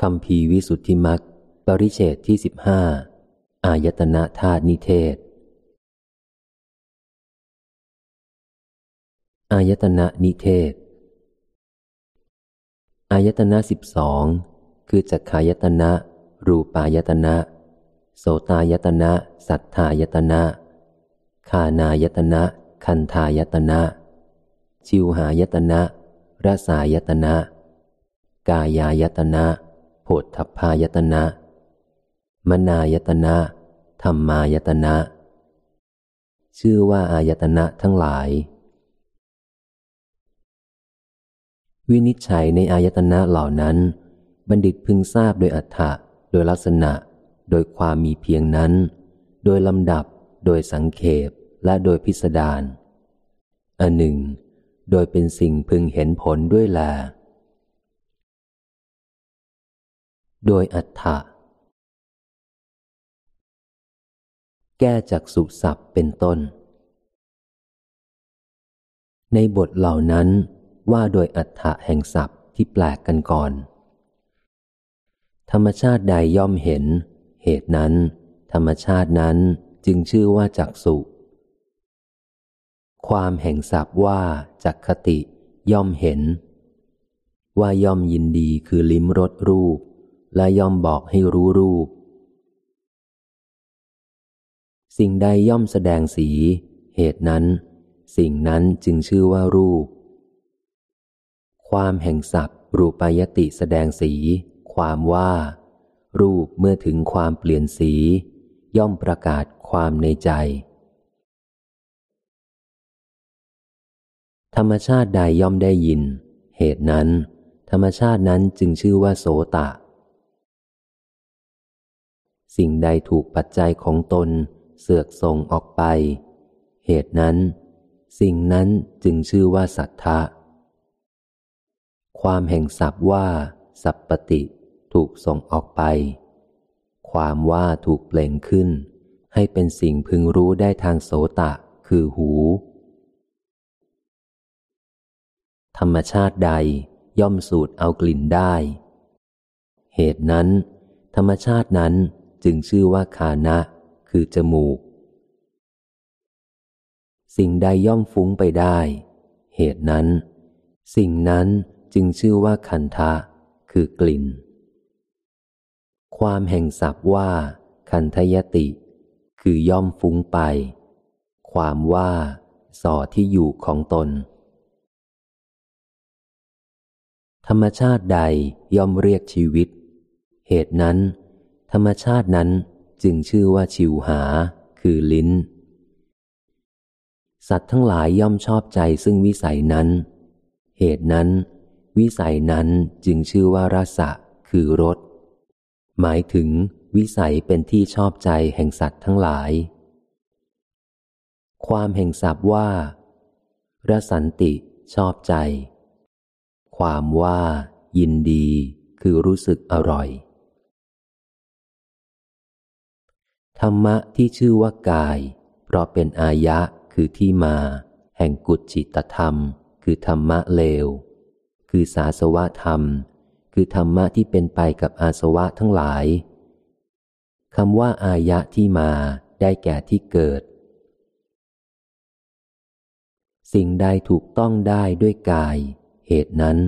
คำพีวิสุทธิมักปริเฉตที่สิบห้าอายตนะธาตุนิเทศ อายตนะนิเทศ อายตนะสิบสองคือจักขายตนะ รูปายตนะ โสตายตนะ สัทธายตนะ คานายตนะ คันธายตนะ ชิวหายตนะรสายตนะ กายายตนะ โพธพายตนะ มนายตนะธรรมายตนะ ชื่อว่าอายตนะทั้งหลาย วินิจฉัยในอายตนะเหล่านั้น บัณฑิตพึงทราบโดยอัฏฐะโดยลักษณะ โดยความมีเพียงนั้น โดยลำดับ โดยสังเขปและโดยพิสดารอันหนึ่ง โดยเป็นสิ่งพึงเห็นผลด้วยแล โดยอัฏฐะแก้จากสุสับเป็นต้น ในบทเหล่านั้นว่าโดยอัฏฐะแห่งศัพท์ที่แปลกกันก่อน ธรรมชาติใดย่อมเห็น เหตุนั้น ธรรมชาตินั้นจึงชื่อว่าจักสุ ความแห่งศัพท์ว่าจักคติย่อมเห็น ว่าย่อมยินดีคือลิ้มรสรูป และย่อมบอกให้รู้รูป สิ่งใดย่อมแสดงสี เหตุนั้น สิ่งนั้นจึงชื่อว่ารูป ความแห่งศัพท์รูปายติแสดงสี ความว่า รูปเมื่อถึงความเปลี่ยนสี ย่อมประกาศความในใจ ธรรมชาติใดย่อมได้ยิน เหตุนั้น ธรรมชาตินั้นจึงชื่อว่าโสตะ สิ่งใดถูกปัจจัยของตน เสือกส่งออกไป เหตุนั้น สิ่งนั้นจึงชื่อว่าสัทธะ ความแห่งศัพท์ว่า สัพปติถูกส่งออกไป ความว่าถูกเปล่งขึ้น ให้เป็นสิ่งพึงรู้ได้ทางโสตะ คือหู ธรรมชาติใดย่อมสูดเอากลิ่นได้ เหตุนั้น ธรรมชาตินั้น จึงชื่อว่าคานะ คือจมูก สิ่งใดย่อมฟุ้งไปได้ เหตุนั้น สิ่งนั้นจึงชื่อว่าคันทะ คือกลิ่น ความแห่งศัพท์ว่า คันทยติ คือย่อมฟุ้งไป ความว่าสอที่อยู่ของตน ธรรมชาติใดย่อมเรียกชีวิต เหตุนั้น ธรรมชาตินั้นจึงชื่อว่าชิวหา คือลิ้น สัตว์ทั้งหลายย่อมชอบใจซึ่งวิสัยนั้น เหตุนั้น วิสัยนั้นจึงชื่อว่ารสะคือรส หมายถึงวิสัยเป็นที่ชอบใจแห่งสัตว์ทั้งหลาย ความแห่งศัพท์ว่ารสันติชอบใจ ความว่า ยินดี คือรู้สึกอร่อย ธรรมะที่ชื่อว่ากาย เพราะเป็นอายะคือที่มา แห่งกุจิตธรรม คือธรรมะเลว คือสาสวะธรรม คือธรรมะที่เป็นไปกับอาสวะทั้งหลายคำว่าอายะที่มาได้แก่ที่เกิด สิ่งใดถูกต้องได้ด้วยกาย เหตุนั้น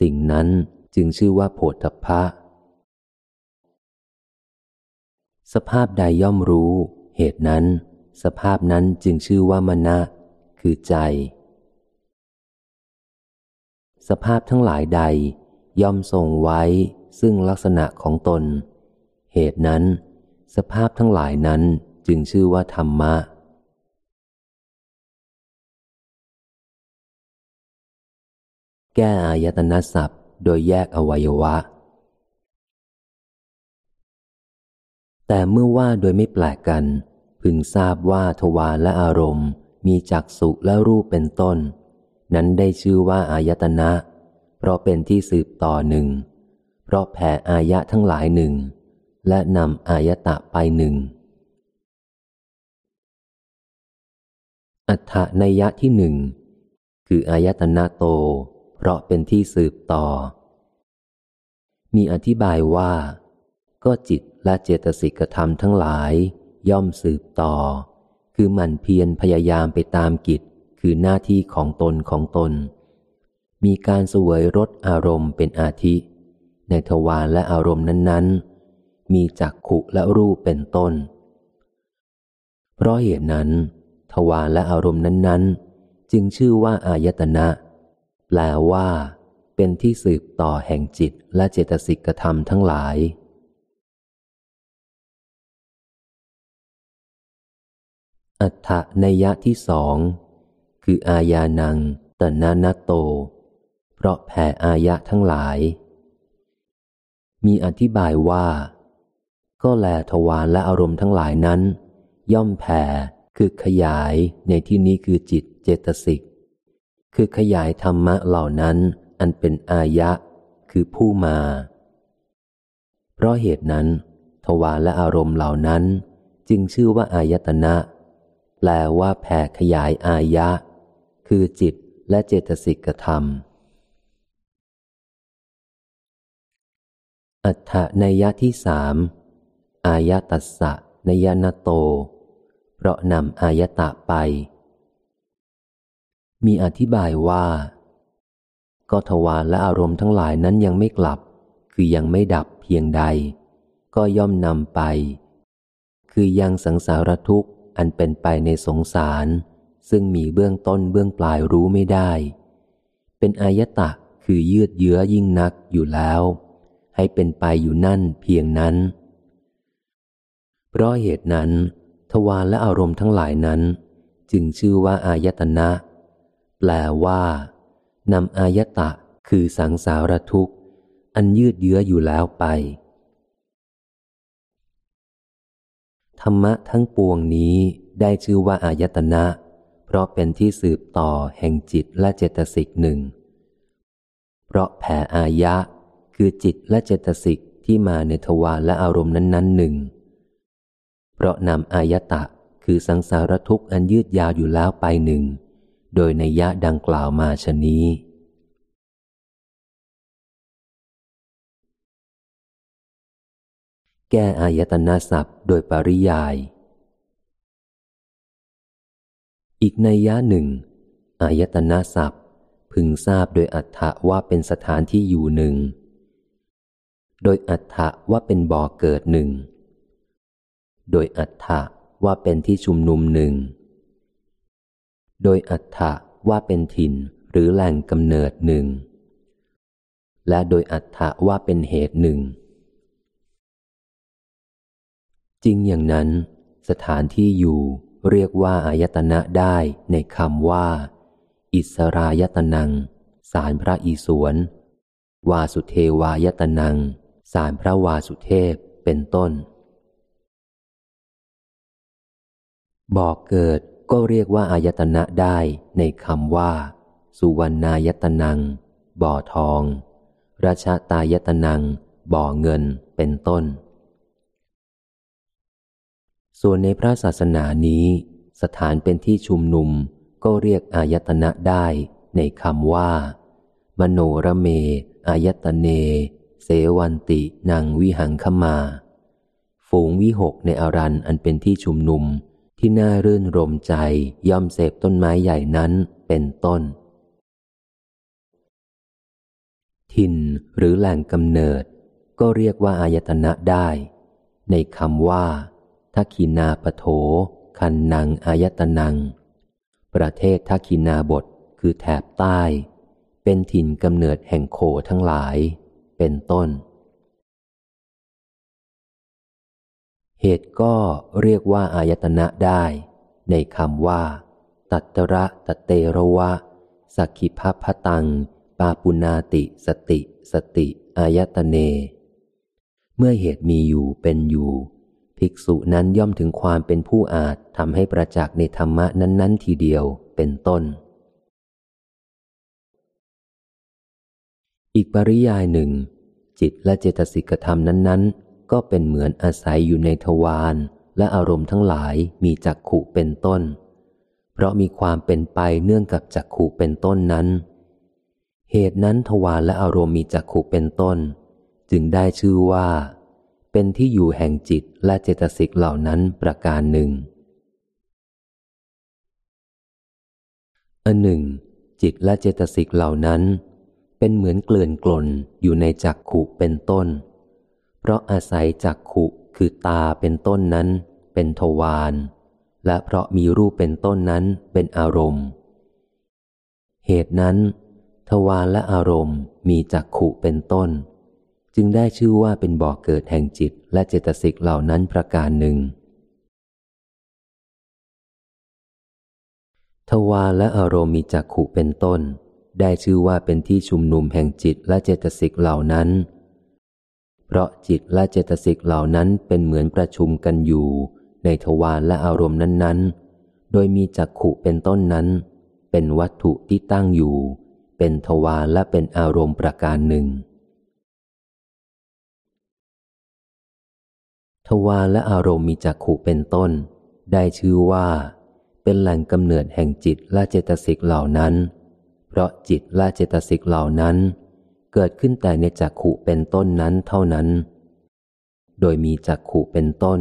สิ่งนั้นจึงชื่อว่าโพธพะ สภาพใดย่อมรู้ เหตุนั้น สภาพนั้นจึงชื่อว่ามณะคือใจ สภาพทั้งหลายใด ย่อมทรงไว้ ซึ่งลักษณะของตน เหตุนั้น สภาพทั้งหลายนั้นจึงชื่อว่าธรรมะ แก้อายตนะศัพท์ โดยแยกอวัยวะ แต่เมื่อว่าโดยไม่แปลกกัน พึงทราบว่าทวารและอารมณ์ มีจักสุและรูปเป็นต้น นั้นได้ชื่อว่าอายตนะ เพราะเป็นที่สืบต่อหนึ่ง เพราะแผ่อายะทั้งหลายหนึ่ง และนำอายตะไปหนึ่ง อัฏฐนัยยะที่หนึ่งคืออายตนะโต เพราะเป็นที่สืบต่อ มีอธิบายว่า ก็จิตและเจตสิกธรรมทั้งหลาย ย่อมสืบต่อ คือหมั่นเพียรพยายามไปตามกิจ คือหน้าที่ของตนของตน มีการสวยรสอารมณ์เป็นอาทิ ในทวารและอารมณ์นั้นๆ มีจักขุและรูปเป็นต้น เพราะเหตุนั้น ทวารและอารมณ์นั้นๆ จึงชื่อว่าอายตนะ แปลว่า เป็นที่สืบต่อแห่งจิตและเจตสิกธรรมทั้งหลาย อัฏฐนัยยะที่สอง คืออาญานังตนานาโต เพราะแผ่อายะทั้งหลาย มีอธิบายว่า ก็แลทวารและอารมณ์ทั้งหลายนั้น ย่อมแผ่คือขยายในที่นี้คือจิตเจตสิก คือขยายธรรมะเหล่านั้นอันเป็นอายะ คือผู้มา เพราะเหตุนั้น ทวารและอารมณ์เหล่านั้น จึงชื่อว่าอายตนะ แปลว่าแผ่ขยายอายะ คือจิตและเจตสิกธรรม อัฏฐนัยยะที่สามอายะตัสสะนยนโต เพราะนำอายตะไป มีอธิบายว่า ก็ทวารและอารมณ์ทั้งหลายนั้นยังไม่กลับ คือยังไม่ดับเพียงใด ก็ย่อมนำไป คือยังสังสารทุกข์ อันเป็นไปในสงสาร ซึ่งมีเบื้องต้นเบื้องปลายรู้ไม่ได้ เป็นอายตะคือยืดเยื้อยิ่งนักอยู่แล้ว ให้เป็นไปอยู่นั่นเพียงนั้น เพราะเหตุนั้น ทวารและอารมณ์ทั้งหลายนั้น จึงชื่อว่าอายตนะ แปลว่านำอายตะคือสังสารทุกข์ อันยืดเยื้ออยู่แล้วไป ธรรมะทั้งปวงนี้ได้ชื่อว่าอายตนะ เพราะเป็นที่สืบต่อแห่งจิตและเจตสิกหนึ่ง เพราะแผ่อายะ คือจิตและเจตสิกที่มาในทวารและอารมณ์นั้นๆหนึ่ง เพราะนำอายตะคือสังสารทุกข์อันยืดยาวอยู่แล้วไปหนึ่ง โดยในยะดังกล่าวมาชนี้ แก้อายตนะศัพท์โดยปริยาย อีกในยะหนึ่ง อายตนะศัพท์ พึงทราบโดยอัฏฐะว่าเป็นสถานที่อยู่หนึ่ง โดยอัฏฐะว่าเป็นบ่อเกิดหนึ่ง โดยอัฏฐะว่าเป็นที่ชุมนุมหนึ่ง โดยอัฏฐะว่าเป็นถิ่นหรือแหล่งกำเนิดหนึ่ง และโดยอัฏฐะว่าเป็นเหตุหนึ่ง จริงอย่างนั้น สถานที่อยู่เรียกว่าอายตนะได้ในคำว่า อิสรายตนัง สารพระอิศวรวาสุเทวายตนัง สารพระวาสุเทพเป็นต้น บอกเกิดก็เรียกว่าอายตนะได้ในคำว่า สุวรรณายตนัง บ่อทอง ราชตายตนัง บ่อเงินเป็นต้น ส่วนในพระศาสนานี้ สถานเป็นที่ชุมนุมก็เรียกอายตนะได้ในคำว่า มโนระเม อายตเน เสวันตินางวิหังขมา ฝูงวิหกในอารันอันเป็นที่ชุมนุมที่น่ารื่นรมใจย่อมเสพต้นไม้ใหญ่นั้นเป็นต้นทินหรือแหล่งกำเนิด ก็เรียกว่าอายตนะได้ ในคำว่า ทักขินาปโถ คันนังอายตนัง ประเทศทักขินาบทคือแถบใต้ เป็นถิ่นกำเนิดแห่งโคทั้งหลาย เป็นต้น เหตุก็เรียกว่าอายตนะได้ ในคำว่า ตัตระตะเตระวะ สักขิภพตัง ปาปุนาติสติ สติ อายตเน เมื่อเหตุมีอยู่เป็นอยู่ ภิกษุนั้นย่อมถึงความเป็นผู้อาจทำให้ประจักษ์ในธรรมะนั้น ๆ ทีเดียวเป็นต้น อีกปริยายหนึ่ง จิตและเจตสิกธรรมนั้น ๆ ก็เป็นเหมือนอาศัยอยู่ในทวารและอารมณ์ทั้งหลายมีจักขู่เป็นต้น เพราะมีความเป็นไปเนื่องกับจักขู่เป็นต้นนั้น เหตุนั้นทวารและอารมณ์มีจักขู่เป็นต้น จึงได้ชื่อว่า เป็นที่อยู่แห่งจิตและเจตสิกเหล่านั้นประการหนึ่งอันหนึ่ง จิตและเจตสิกเหล่านั้น เป็นเหมือนเกลื่อนกลนอยู่ในจักขุเป็นต้น เพราะอาศัยจักขุคือตาเป็นต้นนั้น เป็นทวารและเพราะมีรูปเป็นต้นนั้นเป็นอารมณ์ เหตุนั้น ทวารและอารมณ์มีจักขุเป็นต้น จึงได้ชื่อว่าเป็นบ่อกเกิดแห่งจิตและเจตสิกเหล่านั้นประการหนึ่ง ทวารและอารมณ์มีจักขุเป็นต้น ได้ชื่อว่าเป็นที่ชุมนุมแห่งจิตและเจตสิกเหล่านั้น เพราะจิตและเจตสิกเหล่านั้นเป็นเหมือนประชุมกันอยู่ ในทวารและอารมณ์นั้น ๆ โดยมีจักขุเป็นต้นนั้น เป็นวัตถุที่ตั้งอยู่ เป็นทวารและเป็นอารมณ์ประการหนึ่ง ทวารและอารมณ์มีจักขุเป็นต้น ได้ชื่อว่า เป็นแหล่งกำเนิดแห่งจิตและเจตสิกเหล่านั้น เพราะจิตและเจตสิกเหล่านั้น เกิดขึ้นแต่ในจักขุเป็นต้นนั้นเท่านั้น โดยมีจักขุเป็นต้น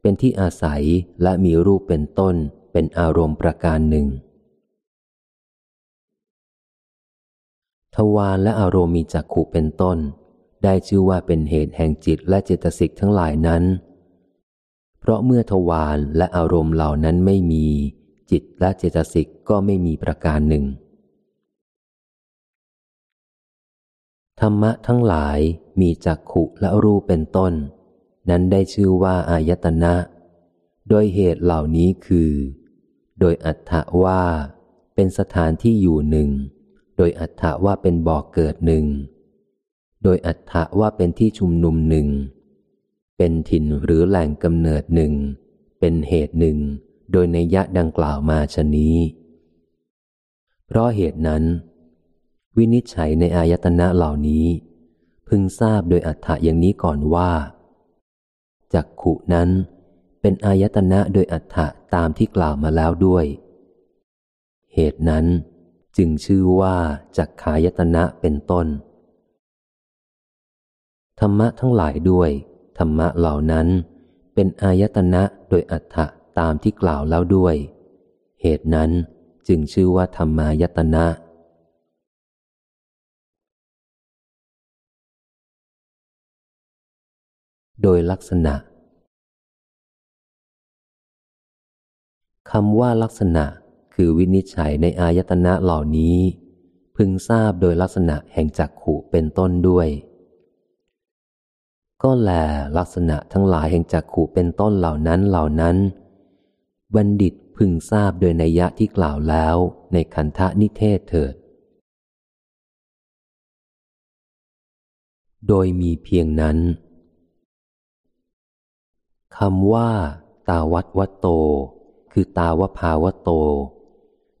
เป็นที่อาศัยและมีรูปเป็นต้นเป็นอารมณ์ประการหนึ่ง ทวารและอารมณ์มีจักขุเป็นต้น ได้ชื่อว่าเป็นเหตุแห่งจิตและเจตสิกทั้งหลายนั้น เพราะเมื่อทวารและอารมณ์เหล่านั้นไม่มี จิตและเจตสิกก็ไม่มีประการหนึ่ง ธรรมะทั้งหลายมีจักขุและรูปเป็นต้น นั้นได้ชื่อว่าอายตนะ โดยเหตุเหล่านี้คือ โดยอัตถะว่า เป็นสถานที่อยู่หนึ่ง โดยอัตถะว่าเป็นบ่อกเกิดหนึ่ง โดยอัตถะว่าเป็นที่ชุมนุมหนึ่ง เป็นถิ่นหรือแหล่งกำเนิดหนึ่ง เป็นเหตุหนึ่ง โดยในยะดังกล่าวมาชนี้ เพราะเหตุนั้น วินิจฉัยในอายตนะเหล่านี้ พึงทราบโดยอัตถะอย่างนี้ก่อนว่า จักขุนั้น เป็นอายตนะโดยอัฏฐะตามที่กล่าวมาแล้วด้วย เหตุนั้นจึงชื่อว่าจักขายตนะเป็นต้น ธรรมะทั้งหลายด้วย ธรรมะเหล่านั้น เป็นอายตนะโดยอัฏฐะตามที่กล่าวแล้วด้วย เหตุนั้นจึงชื่อว่าธรรมายตนะ โดยลักษณะคำว่าลักษณะคือวินิจฉัยในอายตนะเหล่านี้ พึงทราบโดยลักษณะแห่งจักขู่เป็นต้นด้วย ก็แลลักษณะทั้งหลายแห่งจักขู่เป็นต้นเหล่านั้นเหล่านั้น บัณฑิตพึงทราบโดยนัยยะที่กล่าวแล้วในคันธนิเทศเถิด โดยมีเพียงนั้นคำว่า ตาวัตวัตโต คือตาวภาวโต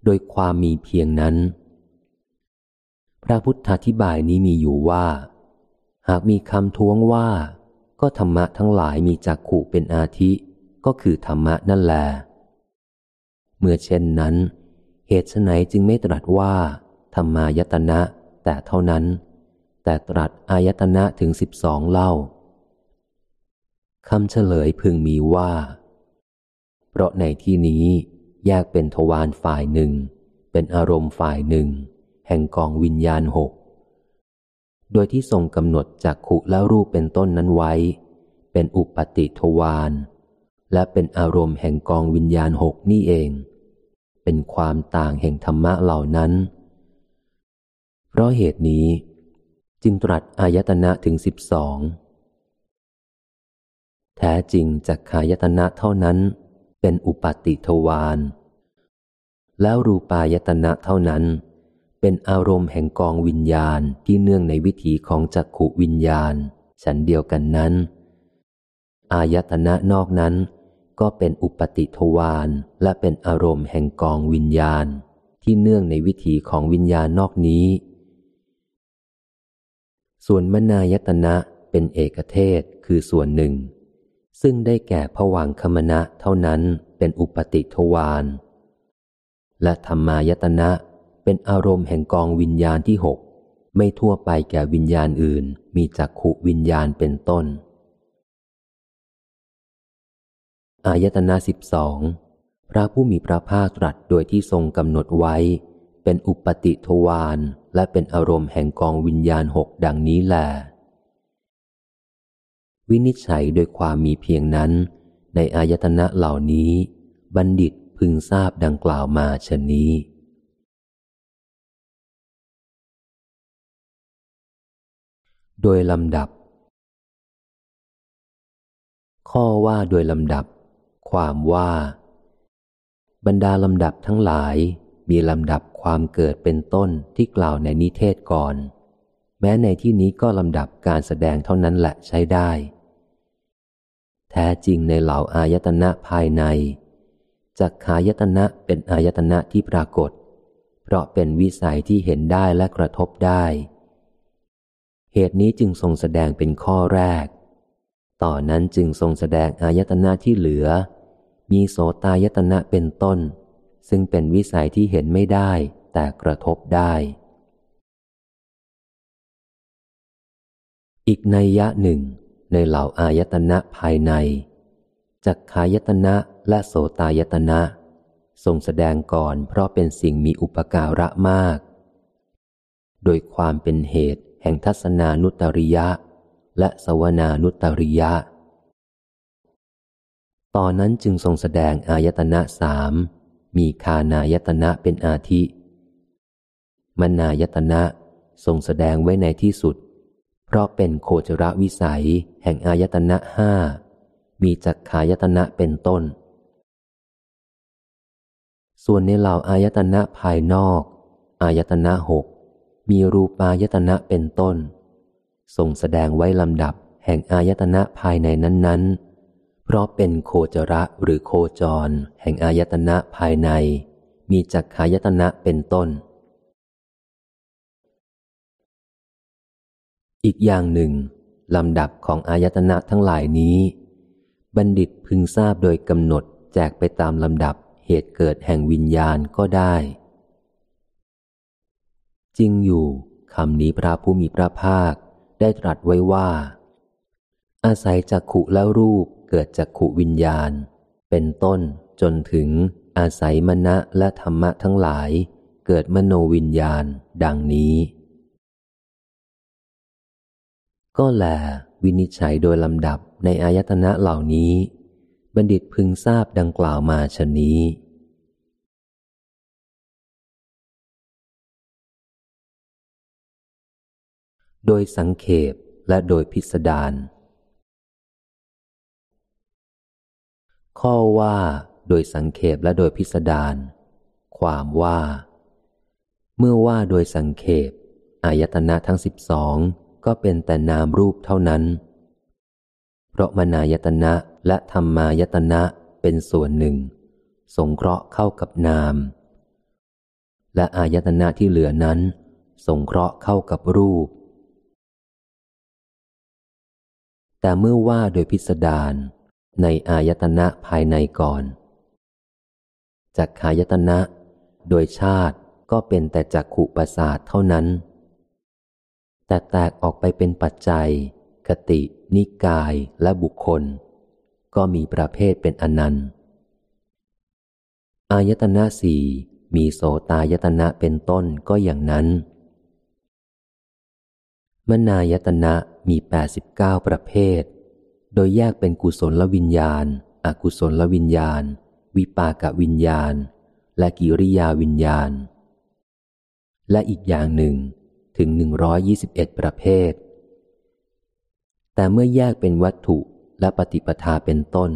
โดยความมีเพียงนั้น พระพุทธาธิบายนี้มีอยู่ว่า หากมีคำท้วงว่า ก็ธรรมะทั้งหลายมีจักขู่เป็นอาทิ ก็คือธรรมะนั่นแหละเมื่อเช่นนั้น เหตุไนจึงไม่ตรัสว่า ธรรมายตนะ แต่เท่านั้น แต่ตรัสอายตนะถึงสิบสองเล่าคำเฉลยพึงมีว่า เพราะในที่นี้แยกเป็นทวารฝ่ายหนึ่ง เป็นอารมณ์ฝ่ายหนึ่ง แห่งกองวิญญาณหก โดยที่ทรงกำหนดจากขุและรูปเป็นต้นนั้นไว้ เป็นอุปติทวารและเป็นอารมณ์แห่งกองวิญญาณหกนี่เอง เป็นความต่างแห่งธรรมะเหล่านั้น เพราะเหตุนี้ จึงตรัสอายตนะถึงสิบสองแท้จริงจักขายตนะเท่านั้น เป็นอุปติทวารแล้วรูปายตนะเท่านั้น เป็นอารมณ์แห่งกองวิญญาณที่เนื่องในวิถีของจักขุวิญญาณ ฉันเดียวกันนั้น อายตนะนอกนั้น ก็เป็นอุปติทวารและเป็นอารมณ์แห่งกองวิญญาณ ที่เนื่องในวิถีของวิญญาณนอกนี้ ส่วนมนายตนะเป็นเอกเทศคือส่วนหนึ่ง ซึ่งได้แก่ผวังคมณะเท่านั้นเป็นอุปติทวารและธรรมายตนะ เป็นอารมณ์แห่งกองวิญญาณที่หกไม่ทั่วไปแก่วิญญาณอื่น มีจักขุวิญญาณเป็นต้น อายตนะสิบสองพระผู้มีพระภาคตรัสโดยที่ทรงกำหนดไว้ เป็นอุปติทวารและเป็นอารมณ์แห่งกองวิญญาณหกดังนี้แหละวินิจฉัยโดยความมีเพียงนั้น ในอายตนะเหล่านี้ บัณฑิตพึงทราบดังกล่าวมาชนนี้ โดยลำดับ ข้อว่าโดยลำดับ ความว่า บรรดาลำดับทั้งหลายมีลำดับความเกิดเป็นต้นที่กล่าวในนิเทศก่อน แม้ในที่นี้ก็ลำดับการแสดงเท่านั้นแหละใช้ได้ แท้จริงในเหล่าอายตนะภายในจักขายตนะเป็นอายตนะที่ปรากฏ เพราะเป็นวิสัยที่เห็นได้และกระทบได้ เหตุนี้จึงทรงแสดงเป็นข้อแรก ต่อนนั้นจึงทรงแสดงอายตนะที่เหลือ มีโสตายตนะเป็นต้น ซึ่งเป็นวิสัยที่เห็นไม่ได้แต่กระทบได้ อีกในยะหนึ่ง ในเหล่าอายตนะภายใน จักขายตนะและโสตายตนะ ทรงแสดงก่อนเพราะเป็นสิ่งมีอุปการะมาก โดยความเป็นเหตุ แห่งทัศนานุตริยะ และสวนานุตริยะ ตอนนั้นจึงทรงแสดงอายตนะสามมีคานายตนะเป็นอาทิ มนายตนะทรงแสดงไว้ในที่สุด เพราะเป็นโคจรวิสัย แห่งอายตนะห้ามีจักขายตนะเป็นต้น ส่วนในเหล่าอายตนะภายนอก อายตนะหก มีรูปายตนะเป็นต้นทรงแสดงไว้ลำดับแห่งอายตนะภายในนั้นๆ เพราะเป็นโคจระหรือโคจร แห่งอายตนะภายใน มีจักขายตนะเป็นต้น อีกอย่างหนึ่งลำดับของอายตนะทั้งหลายนี้ บัณฑิตพึงทราบโดยกำหนดแจกไปตามลำดับเหตุเกิดแห่งวิญญาณก็ได้ จริงอยู่คำนี้พระผู้มีพระภาคได้ตรัสไว้ว่า อาศัยจักขุแล้วรูปเกิดจักขุวิญญาณ เป็นต้นจนถึงอาศัยมณะและธรรมะทั้งหลาย เกิดมโนวิญญาณ ดังนี้ ก็แลวินิจฉัยโดยลำดับในอายตนะเหล่านี้ บัณฑิตพึงทราบดังกล่าวมาชนี้ โดยสังเขปและโดยพิสดารข้อว่าโดยสังเขปและโดยพิสดารความว่า เมื่อว่าโดยสังเขปอายตนะทั้งสิบสองก็เป็นแต่นามรูปเท่านั้น เพราะมนายตนะและธรรมายตนะเป็นส่วนหนึ่ง สงเคราะห์เข้ากับนาม และอายตนะที่เหลือนั้น สงเคราะห์เข้ากับรูป แต่เมื่อว่าโดยพิสดารในอายตนะภายในก่อนจากขายตนะ โดยชาติก็เป็นแต่จักขุประสาทเท่านั้น แต่แตกออกไปเป็นปัจจัย คติ นิกายและบุคคล ก็มีประเภทเป็นอนันต์ อายตนะสี่มีโสตายตนะเป็นต้นก็อย่างนั้น นายตนะมีแปดสิบเก้าประเภท โดยแยกเป็นกุศลวิญญาณ อกุศลวิญญาณ วิปากวิญญาณ และกิริยาวิญญาณ และอีกอย่างหนึ่งถึงหนึ่งร้อยยี่สิบเอ็ดประเภท แต่เมื่อแยกเป็นวัตถุและปฏิปทาเป็นต้น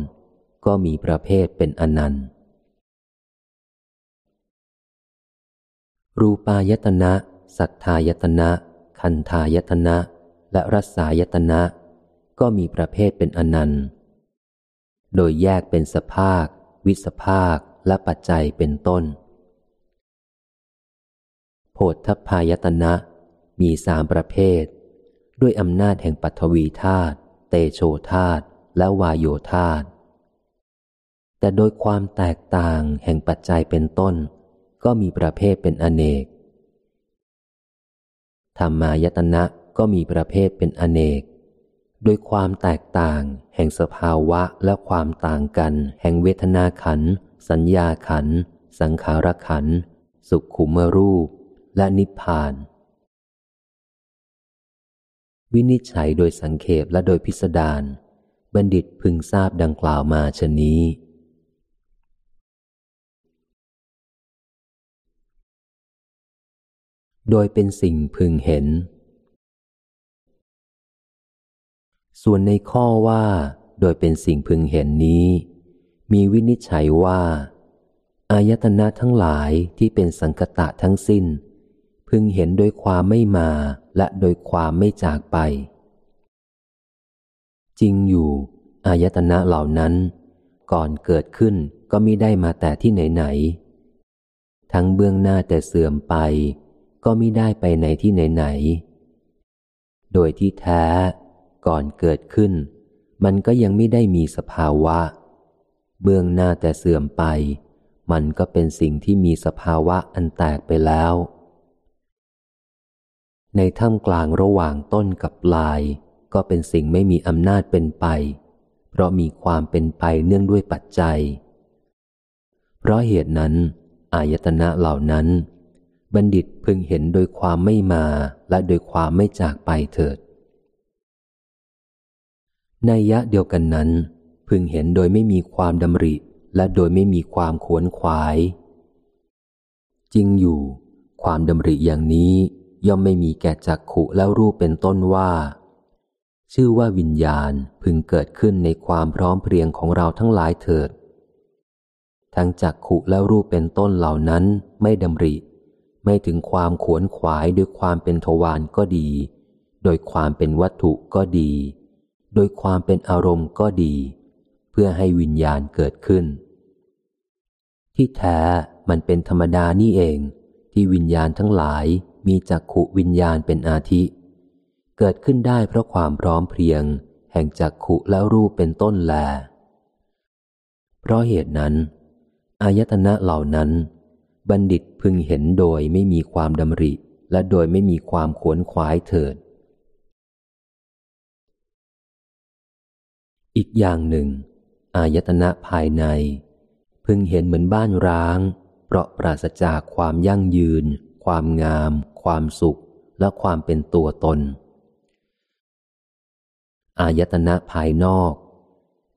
ก็มีประเภทเป็นอนันต์ รูปายตนะ สัทธายตนะ คันธายตนะ และรัศายตนะ ก็มีประเภทเป็นอนันต์ โดยแยกเป็นสภาค วิสภาค และปัจจัยเป็นต้น โพธพายตนะ มีสามประเภท ด้วยอำนาจแห่งปัทวีธาตุเตโชธาตุและวายโยธาตุแต่โดยความแตกต่างแห่งปัจจัยเป็นต้น ก็มีประเภทเป็นอเนก ธรรมายตนะก็มีประเภทเป็นอเนก โดยความแตกต่างแห่งสภาวะและความต่างกัน แห่งเวทนาขัน สัญญาขัน สังขารขัน สุขุมรูป และนิพพาน วินิจฉัยโดยสังเขปและโดยพิสดารบัณฑิตพึงทราบดังกล่าวมาชนี้ โดยเป็นสิ่งพึงเห็น ส่วนในข้อว่า โดยเป็นสิ่งพึงเห็นนี้ มีวินิจฉัยว่า อายตนะทั้งหลายที่เป็นสังคตะทั้งสิ้น พึงเห็นโดยความไม่มาและโดยความไม่จากไป จริงอยู่ อายตนะเหล่านั้น ก่อนเกิดขึ้นก็มิได้มาแต่ที่ไหนๆทั้งเบื้องหน้าแต่เสื่อมไป ก็มิได้ไปไหนที่ไหนไหนโดยที่แท้ก่อนเกิดขึ้น มันก็ยังไม่ได้มีสภาวะ เบื้องหน้าแต่เสื่อมไป มันก็เป็นสิ่งที่มีสภาวะอันแตกไปแล้ว ในท่ามกลางระหว่างต้นกับปลาย ก็เป็นสิ่งไม่มีอำนาจเป็นไป เพราะมีความเป็นไปเนื่องด้วยปัจจัย เพราะเหตุนั้น อายตนะเหล่านั้น บัณฑิตพึงเห็นโดยความไม่มาและโดยความไม่จากไปเถิดในยะเดียวกันนั้น พึงเห็นโดยไม่มีความดำริและโดยไม่มีความขวนขวาย จริงอยู่ ความดำริอย่างนี้ย่อมไม่มีแก่จักขุแล้วรูปเป็นต้นว่า ชื่อว่าวิญญาณพึงเกิดขึ้นในความพร้อมเพรียงของเราทั้งหลายเถิด ทั้งจักขุแล้วรูปเป็นต้นเหล่านั้นไม่ดำริ ไม่ถึงความขวนขวายด้วยความเป็นทวารก็ดี โดยความเป็นวัตถุก็ดี โดยความเป็นอารมณ์ก็ดี เพื่อให้วิญญาณเกิดขึ้น ที่แท้มันเป็นธรรมดานี่เอง ที่วิญญาณทั้งหลายมีจักขุวิญญาณเป็นอาทิ เกิดขึ้นได้เพราะความพร้อมเพรียง แห่งจักขุแล้วรูปเป็นต้นแล เพราะเหตุนั้น อายตนะเหล่านั้น บัณฑิตพึงเห็นโดยไม่มีความดำริ และโดยไม่มีความขวนขวายเถิด อีกอย่างหนึ่ง อายตนะภายใน พึงเห็นเหมือนบ้านร้าง เพราะปราศจากความยั่งยืน ความงาม ความสุข และความเป็นตัวตน อายตนะภายนอก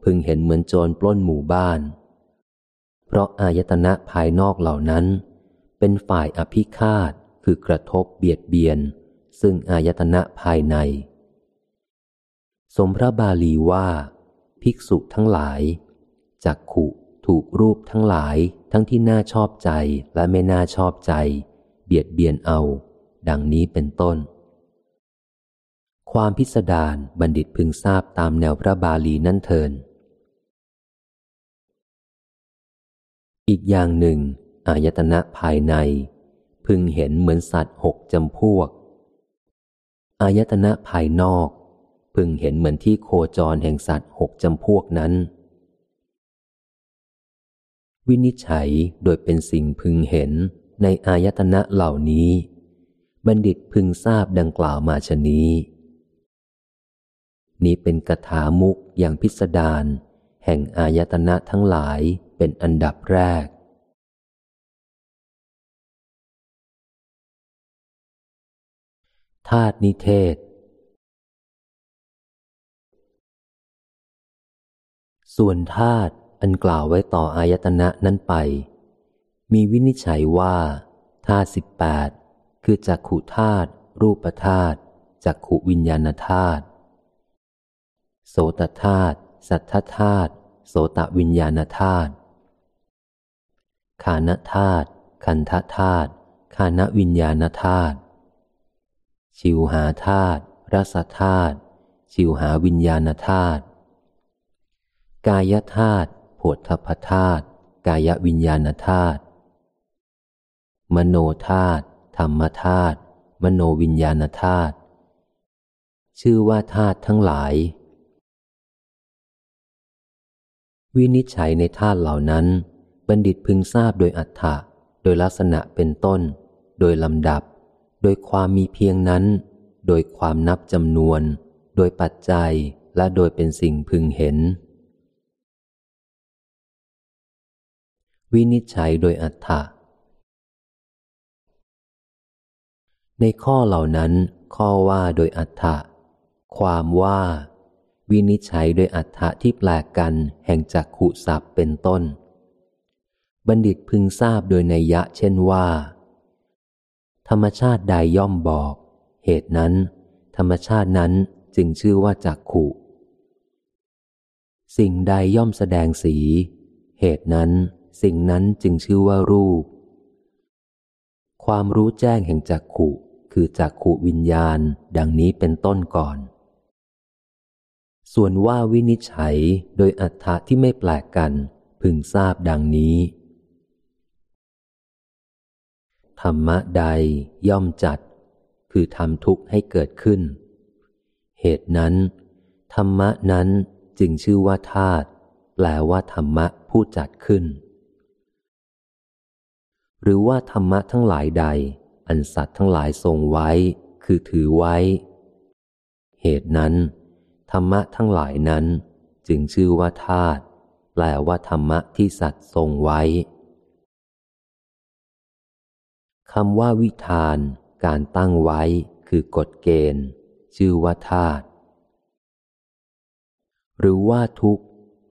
พึงเห็นเหมือนโจรปล้นหมู่บ้าน เพราะอายตนะภายนอกเหล่านั้น เป็นฝ่ายอภิคาตคือกระทบเบียดเบียน ซึ่งอายตนะภายใน สมพระบาลีว่า ภิกษุทั้งหลาย จักขุถูกรูปทั้งหลายทั้งที่น่าชอบใจและไม่น่าชอบใจ เบียดเบียนเอา ดังนี้เป็นต้น ความพิสดารบัณฑิตพึงทราบตามแนวพระบาลีนั่นเทิน อีกอย่างหนึ่ง อายตนะภายใน พึงเห็นเหมือนสัตว์หกจำพวก อายตนะภายนอก พึงเห็นเหมือนที่โคจรแห่งสัตว์หกจำพวกนั้น วินิจฉัยโดยเป็นสิ่งพึงเห็นในอายตนะเหล่านี้ บัณฑิตพึงทราบดังกล่าวมาชนี้ นี้เป็นกถามุกอย่างพิสดารแห่งอายตนะทั้งหลาย เป็นอันดับแรก ธาตุนิเทศ ส่วนธาตุอันกล่าวไว้ต่ออายตนะนั้นไป มีวินิจฉัยว่าธาตุสิบแปดคือจักขุธาตุรูปธาตุจักขุวิญญาณธาตุโสตธาตุสัทธธาตุโสตวิญญาณธาตุ ขานธาตุคันธธาตุขานวิญญาณธาตุชิวหาธาตุรสธาตุชิวหาวิญญาณธาตุกายธาตุโผฏฐพธาตุกายวิญญาณธาตุมโนธาตุธรรมธาตุมโนวิญญาณธาตุชื่อว่าธาตุทั้งหลาย วินิจฉัยในธาตุเหล่านั้น บัณฑิตพึงทราบโดยอัฏฐะโดยลักษณะเป็นต้น โดยลำดับ โดยความมีเพียงนั้น โดยความนับจำนวน โดยปัจจัยและโดยเป็นสิ่งพึงเห็น วินิจฉัยโดยอัฏฐะในข้อเหล่านั้น ข้อว่าโดยอัฏฐะความว่า วินิจฉัยโดยอัฏฐะที่แปลกกันแห่งจักขุสัพเป็นต้น บัณฑิตพึงทราบโดยนัยยะเช่นว่า ธรรมชาติใดย่อมบอก เหตุนั้น ธรรมชาตินั้นจึงชื่อว่าจักขุสิ่งใดย่อมแสดงสี เหตุนั้นสิ่งนั้นจึงชื่อว่ารูป ความรู้แจ้งแห่งจักขุคือจักขุวิญญาณ ดังนี้เป็นต้นก่อน ส่วนว่าวินิจฉัยโดยอัฏฐะที่ไม่แปลกกัน พึงทราบดังนี้ ธรรมะใดย่อมจัด คือทำทุกข์ให้เกิดขึ้น เหตุนั้น ธรรมะนั้นจึงชื่อว่าธาตุแปลว่าธรรมะผู้จัดขึ้น หรือว่าธรรมะทั้งหลายใด อันสัตว์ทั้งหลายทรงไว้ คือถือไว้ เหตุนั้น ธรรมะทั้งหลายนั้น จึงชื่อว่าธาตุแปลว่าธรรมะที่สัตว์ทรงไว้ คำว่าวิธาน การตั้งไว้คือกฎเกณฑ์ ชื่อว่าธาตุหรือว่าทุก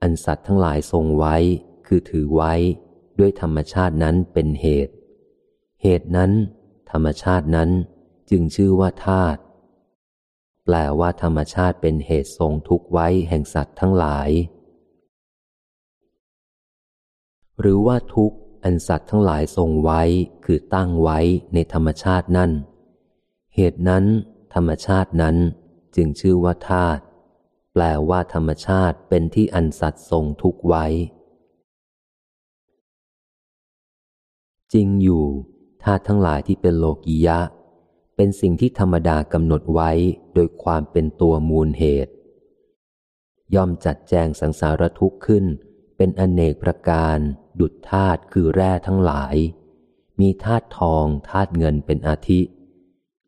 อันสัตว์ทั้งหลายทรงไว้ คือถือไว้ ด้วยธรรมชาตินั้นเป็นเหตุ เหตุนั้น ธรรมชาตินั้นจึงชื่อว่าธาตุแปลว่าธรรมชาติเป็นเหตุทรงทุกไว้แห่งสัตว์ทั้งหลาย หรือว่าทุก อันสัตว์ทั้งหลายทรงไว้คือตั้งไว้ในธรรมชาตินั้นเหตุนั้น ธรรมชาตินั้นจึงชื่อว่าธาตุแปลว่าธรรมชาติเป็นที่อันสัตว์ทรงทุกไว้ จริงอยู่ธาตุทั้งหลายที่เป็นโลกิยะ เป็นสิ่งที่ธรรมดากำหนดไว้โดยความเป็นตัวมูลเหตุ ย่อมจัดแจงสังสารทุกข์ขึ้น เป็นอเนกประการ ดุจธาตุคือแร่ทั้งหลาย มีธาตุทองธาตุเงินเป็นอาทิ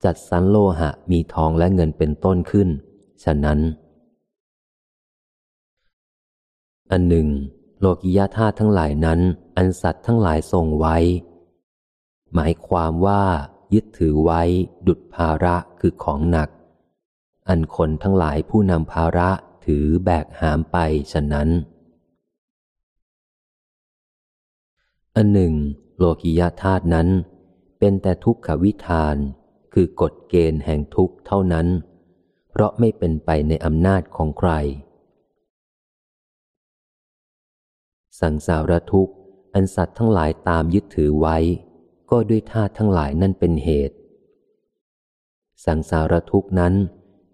จัดสรรโลหะมีทองและเงินเป็นต้นขึ้น ฉะนั้น อันหนึ่ง โลกิยาธาตุทั้งหลายนั้น อันสัตว์ทั้งหลายทรงไว้ หมายความว่ายึดถือไว้ ดุดภาระคือของหนัก อันคนทั้งหลายผู้นำภาระถือแบกหามไปฉะนั้น อันหนึ่ง โลกิยาธาตุนั้น เป็นแต่ทุกขวิธาน คือกฎเกณฑ์แห่งทุกข์เท่านั้น เพราะไม่เป็นไปในอำนาจของใคร สังสารทุกข์อันสัตว์ทั้งหลายตามยึดถือไว้ ก็ด้วยธาตุทั้งหลายนั่นเป็นเหตุ สังสารทุกนั้น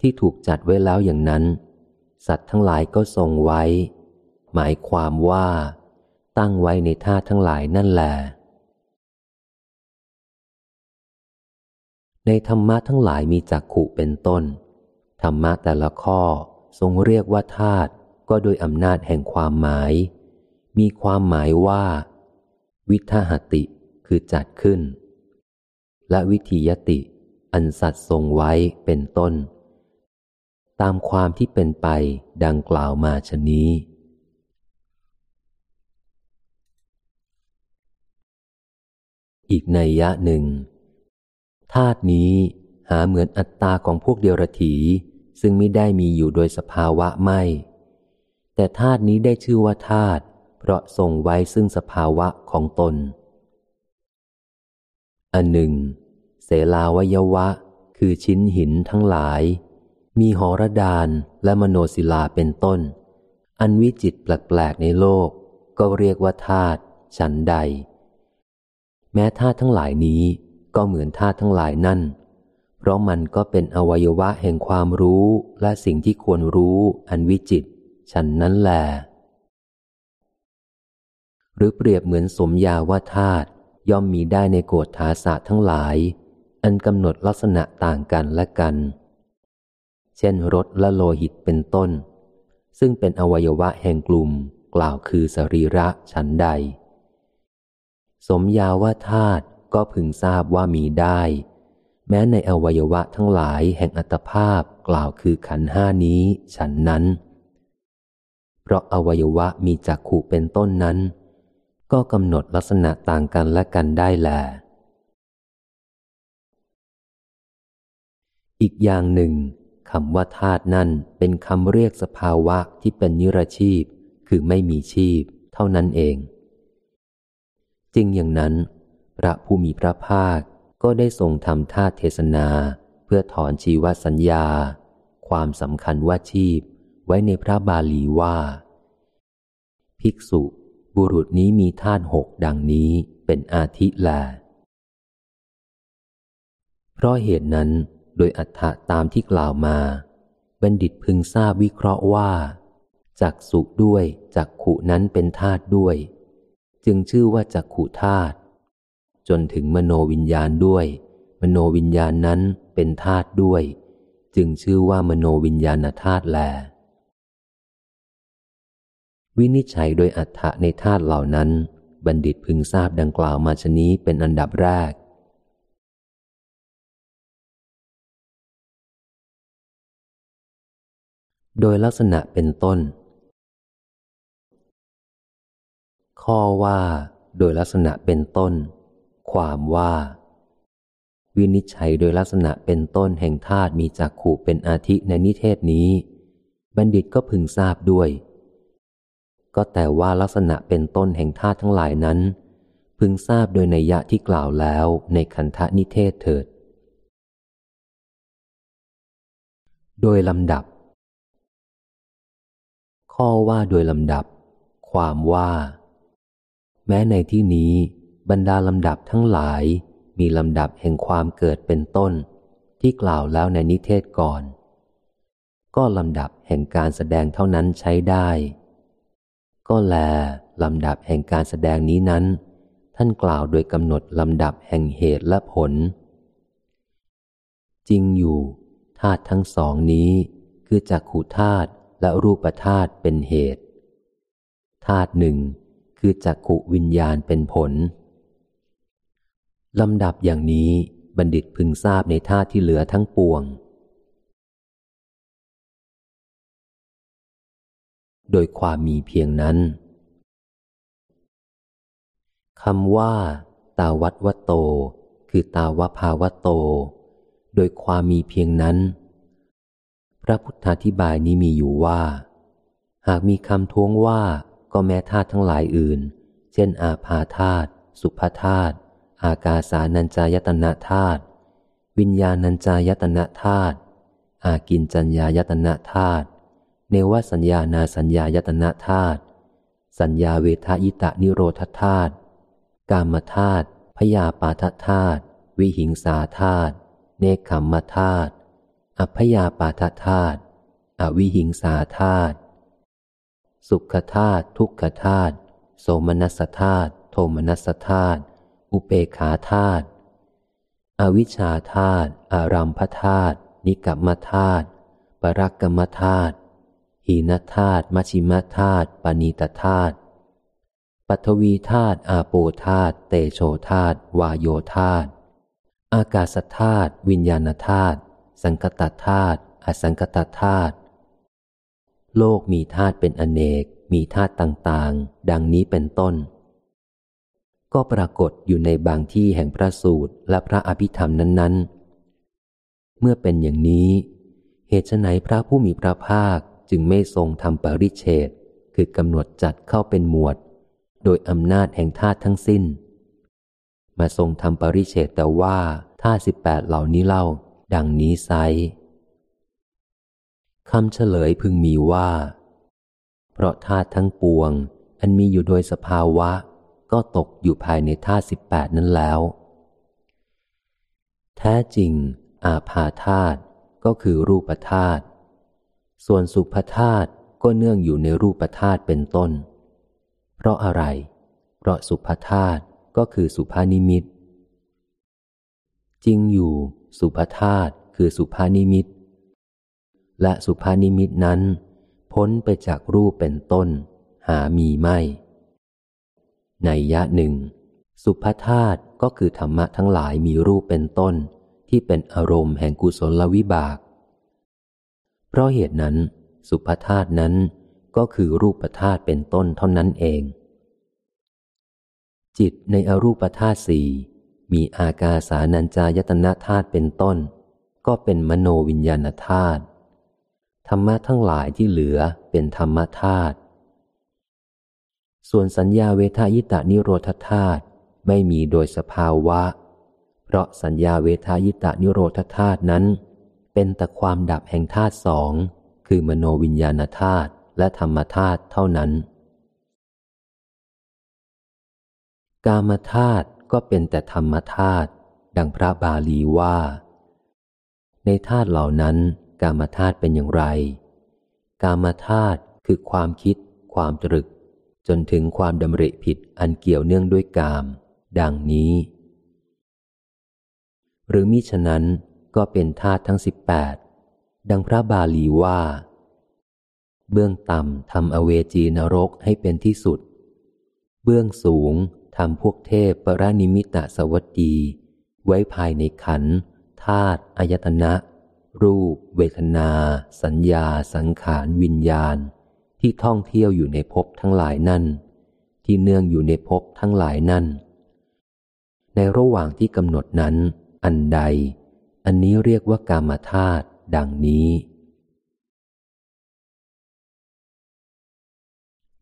ที่ถูกจัดไว้แล้วอย่างนั้น สัตว์ทั้งหลายก็ทรงไว้ หมายความว่า ตั้งไว้ในธาตุทั้งหลายนั่นแหละในธรรมะทั้งหลายมีจักขุเป็นต้น ธรรมะแต่ละข้อทรงเรียกว่าธาตุก็โดยอำนาจแห่งความหมาย มีความหมายว่า วิทหติคือจัดขึ้น และวิธียติ อันสัตว์ทรงไว้เป็นต้น ตามความที่เป็นไปดังกล่าวมาชนี้ อีกในยะหนึ่งธาตุนี้หาเหมือนอัตตาของพวกเดียรถีซึ่งไม่ได้มีอยู่โดยสภาวะไม่ แต่ธาตุนี้ได้ชื่อว่าธาตุเพราะทรงไว้ซึ่งสภาวะของตน อันหนึ่ง เสลาวยวะ คือชิ้นหินทั้งหลาย มีหอระดานและมโนศิลาเป็นต้น อันวิจิตแปลกๆในโลก ก็เรียกว่าธาตุฉันใด แม้ธาตุทั้งหลายนี้ก็เหมือนธาตุทั้งหลายนั่น เพราะมันก็เป็นอวัยวะแห่งความรู้และสิ่งที่ควรรู้อันวิจิตฉันนั้นแหลหรือเปรียบเหมือนสมยาว่าธาตุย่อมมีได้ในโกฏฐาสะทั้งหลาย อันกำหนดลักษณะต่างกันและกัน เช่นรสและโลหิตเป็นต้น ซึ่งเป็นอวัยวะแห่งกลุ่มกล่าวคือสรีระฉันใด สมยาว่าธาตุก็พึงทราบว่ามีได้ แม้ในอวัยวะทั้งหลายแห่งอัตภาพกล่าวคือขันห้านี้ ฉันนั้น เพราะอวัยวะมีจักขู่เป็นต้นนั้น ก็กำหนดลักษณะต่างกันและกันได้แล อีกอย่างหนึ่งคำว่าธาตุนั่นเป็นคำเรียกสภาวะที่เป็นนิรชีพ คือไม่มีชีพ เท่านั้นเอง จริงอย่างนั้น พระผู้มีพระภาคก็ได้ทรงทำท่าเทศนา เพื่อถอนชีวสัญญา ความสำคัญว่าชีพ ไว้ในพระบาลีว่า ภิกษุบุรุษนี้มีธาตุหกดังนี้เป็นอาทิแล เพราะเหตุนั้นโดยอัฏฐะตามที่กล่าวมา บัณฑิตพึงทราบวิเคราะห์ว่าจักสุด้วยจักขุนั้นเป็นธาตุด้วย จึงชื่อว่าจักขุธาตุจนถึงมโนวิญญาณด้วย มโนวิญญาณนั้นเป็นธาตุด้วย จึงชื่อว่ามโนวิญญาณธาตุแล วินิจฉัยโดยอัฏฐะในธาตุเหล่านั้น บัณฑิตพึงทราบดังกล่าวมาชนี้เป็นอันดับแรกโดยลักษณะเป็นต้น ข้อว่าโดยลักษณะเป็นต้น ความว่า วินิจฉัยโดยลักษณะเป็นต้นแห่งธาตุมีจักขู่เป็นอาทิในนิเทศนี้ บัณฑิตก็พึงทราบด้วย ก็แต่ว่าลักษณะเป็นต้นแห่งธาตุทั้งหลายนั้น พึงทราบโดยในยะที่กล่าวแล้วในขันธนิเทศเถิด โดยลำดับ ข้อว่าโดยลำดับ ความว่า แม้ในที่นี้บรรดาลำดับทั้งหลาย มีลำดับแห่งความเกิดเป็นต้น ที่กล่าวแล้วในนิเทศก่อน ก็ลำดับแห่งการแสดงเท่านั้นใช้ได้ ก็แลลำดับแห่งการแสดงนี้นั้น ท่านกล่าวโดยกำหนดลำดับแห่งเหตุและผล จริงอยู่ธาตุทั้งสองนี้คือจักขุธาตุและรูปธาตุเป็นเหตุธาตุหนึ่ง คือจักขุวิญญาณเป็นผล ลำดับอย่างนี้บัณฑิตพึงทราบในท่าที่เหลือทั้งปวง โดยความมีเพียงนั้นคำว่า ตาวัตวโต คือตาวภาวโต โดยความมีเพียงนั้น พระพุทธาธิบายนี้มีอยู่ว่า หากมีคำท้วงว่า ก็แม้ธาตุทั้งหลายอื่น เช่น อาภาธาตุสุภาธาตุอากาสานัญจายตนะธาตุวิญญาณัญจายตนะธาตุอากินจัญญายตนะธาตุเนวสัญญานาสัญญายตนะธาตุสัญญาเวทายตะนิโรธธาตุกามธาตุพยาปาทธาตุวิหิงสาธาตุเนคขมมธาตุอัพยาปาทธาตุอวิหิงสาธาตุ สุขธาตุทุกขธาตุโสมนัสธาตุโทมนัสธาตุอุเปขาธาตุอวิชชาธาตุอารัมพธาตุนิกัมมธาตุปรักกรรมธาตุหีนธาตุมชิมธาตุปณีตธาตุปัทวีธาตุอาโปธาตุเตโชธาตุวาโยธาตุอากาศธาตุวิญญาณธาตุสังกตธาตุอสังกตธาตุ โลกมีธาตุเป็นอเนก มีธาตุต่างๆ ดังนี้เป็นต้น ก็ปรากฏอยู่ในบางที่แห่งพระสูตรและพระอภิธรรมนั้น ๆ เมื่อเป็นอย่างนี้ เหตุไหนพระผู้มีพระภาคจึงไม่ทรงทำปริเชตคือกำหนดจัดเข้าเป็นหมวด โดยอำนาจแห่งธาตุทั้งสิ้น มาทรงทำปริเชตแต่ว่าธาตุสิบแปดเหล่านี้เล่า ดังนี้ไซ คำเฉลยพึงมีว่า เพราะธาตุทั้งปวง อันมีอยู่โดยสภาวะ ก็ตกอยู่ภายในธาตุสิบแปดนั้นแล้ว แท้จริง อาภาธาตุก็คือรูปธาตุส่วนสุภธาตุก็เนื่องอยู่ในรูปธาตุเป็นต้น เพราะอะไร เพราะสุภธาตุก็คือสุภานิมิต จริงอยู่ สุภธาตุคือสุภานิมิต และสุภานิมิตนั้น พ้นไปจากรูปเป็นต้น หามีไม่ในยะหนึ่ง สุภธาตุก็คือธรรมะทั้งหลายมีรูปเป็นต้น ที่เป็นอารมณ์แห่งกุศลวิบาก เพราะเหตุนั้น สุภธาตุนั้นก็คือรูปธาตุเป็นต้นเท่านั้นเอง จิตในอรูปธาตุสี่มีอากาสานัญจายตนะธาตุเป็นต้น ก็เป็นมโนวิญญาณธาตุ ธรรมะทั้งหลายที่เหลือเป็นธรรมธาตุ ส่วนสัญญาเวทายตานิโรธธาตุไม่มีโดยสภาวะ เพราะสัญญาเวทายตานิโรธธาตุนั้น เป็นแต่ความดับแห่งธาตุสอง คือมโนวิญญาณธาตุและธรรมธาตุเท่านั้น กามธาตุก็เป็นแต่ธรรมธาตุดังพระบาลีว่า ในธาตุเหล่านั้น กามธาตุเป็นอย่างไร กามธาตุคือความคิด ความตรึก จนถึงความดำริผิดอันเกี่ยวเนื่องด้วยกาม ดังนี้ หรือมิฉะนั้นก็เป็นธาตุทั้งสิบแปดดังพระบาลีว่า เบื้องต่ำทำอเวจีนรกให้เป็นที่สุด เบื้องสูงทำพวกเทพปรานิมิตะสวัสดี ไว้ภายในขันธาตุอายตนะ รูป เวทนา สัญญา สังขารวิญญาณ ที่ท่องเที่ยวอยู่ในภพทั้งหลายนั่น ที่เนื่องอยู่ในภพทั้งหลายนั่น ในระหว่างที่กำหนดนั้น อันใด อันนี้เรียกว่ากามธาตุดังนี้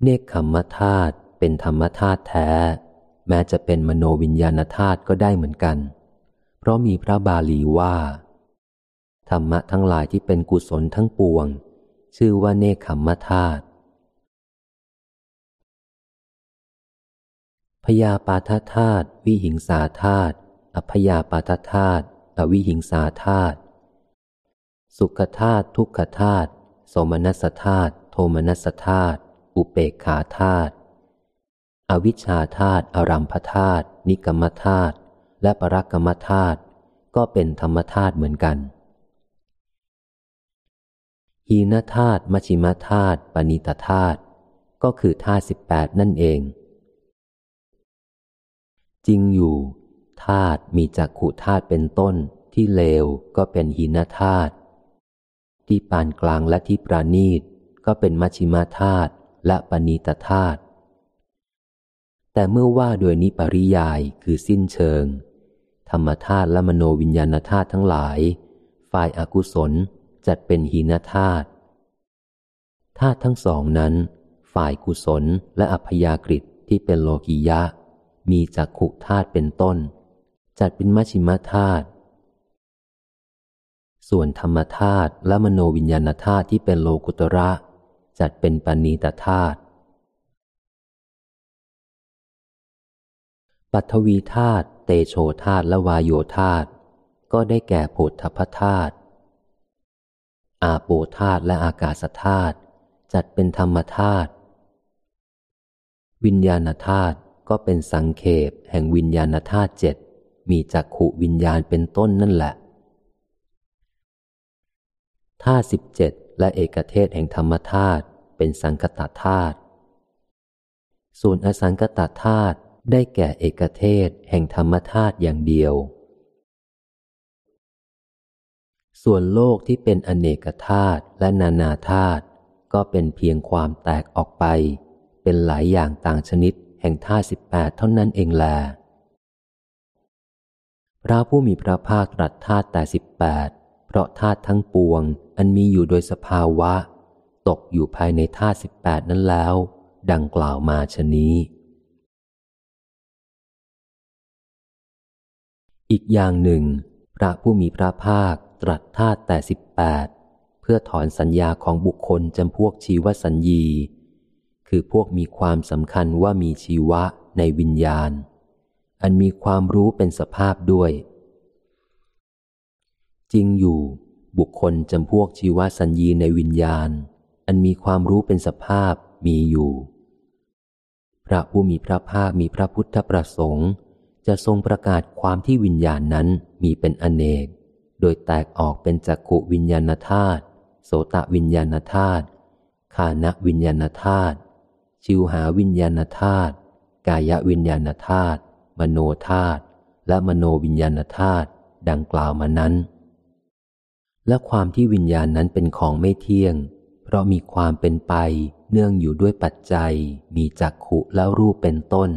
เนคขมธาตุเป็นธรรมธาตุแท้ แม้จะเป็นมโนวิญญาณธาตุก็ได้เหมือนกัน เพราะมีพระบาลีว่า ธรรมะทั้งหลายที่เป็นกุศลทั้งปวง ชื่อว่าเนคขมธาตุพยาปาทธาตุวิหิงสาธาตุอพยาปาทธาตุอวิหิงสาธาตุสุขธาตุทุกขธาตุโสมนัสธาตุโทมนัสธาตุอุเปกขาธาตุอวิชชาธาตุอารัมพธาตุนิกรรมธาตุและปรักกรรมธาตุก็เป็นธรรมธาตุเหมือนกัน หีนธาตุมชิมธาตุปณิตธาตุก็คือธาตุสิบแปดนั่นเอง จริงอยู่ธาตุมีจักขุธาตุเป็นต้นที่เลวก็เป็นหีนธาตุที่ปานกลางและที่ปราณีตก็เป็นมชิมาธาตุและปณิตธาตุแต่เมื่อว่าโดยนิปริยายคือสิ้นเชิง ธรรมธาตุและมโนวิญญาณธาตุทั้งหลาย ฝ่ายอากุศล จัดเป็นหีนธาตุธาตุทั้งสองนั้น ฝ่ายกุศลและอัพยากฤิที่เป็นโลกิยะ มีจักขุธาตุเป็นต้น จัดเป็นมชิมธาตุส่วนธรรมธาตุและมโนวิญญาณธาตุที่เป็นโลกุตระ จัดเป็นปณีตธาตุปัทวีธาตุเตโชธาตุและวายโยธาตุก็ได้แก่โพธพธาตุ อาโปธาตุและอากาศธาตุจัดเป็นธรรมธาตุวิญญาณธาตุก็เป็นสังเขปแห่งวิญญาณธาตุเจ็ดมีจักขุวิญญาณเป็นต้นนั่นแหละธาตุสิบเจ็ดและเอกเทศแห่งธรรมธาตุเป็นสังกตธาตุส่วนอสังกตธาตุได้แก่เอกเทศแห่งธรรมธาตุอย่างเดียว ส่วนโลกที่เป็นอเนกธาตุและนานาธาตุก็เป็นเพียงความแตกออกไป เป็นหลายอย่างต่างชนิดแห่งธาตุสิบแปดเท่านั้นเองแล พระผู้มีพระภาคตรัสธาตุแต่สิบแปดเพราะธาตุทั้งปวง อันมีอยู่โดยสภาวะ ตกอยู่ภายในธาตุสิบแปดนั้นแล้ว ดังกล่าวมาชนี้ อีกอย่างหนึ่ง พระผู้มีพระภาค ตรัสธาตุแต่สิบแปดเพื่อถอนสัญญาของบุคคลจำพวกชีวสัญญี คือพวกมีความสำคัญว่ามีชีวะในวิญญาณ อันมีความรู้เป็นสภาพด้วย จริงอยู่ บุคคลจำพวกชีวสัญญีในวิญญาณ อันมีความรู้เป็นสภาพมีอยู่ พระผู้มีพระภาคมีพระพุทธประสงค์จะทรงประกาศความที่วิญญาณนั้นมีเป็นอเนก โดยแตกออกเป็นจักขุวิญญาณธาตุโสตวิญญาณธาตุคานวิญญาณธาตุชิวหาวิญญาณธาตุกายวิญญาณธาตุมโนธาตุและมโนวิญญาณธาตุดังกล่าวมานั้น และความที่วิญญาณนั้นเป็นของไม่เที่ยง เพราะมีความเป็นไปเนื่องอยู่ด้วยปัจจัย มีจักขุแล้วรูปเป็นต้น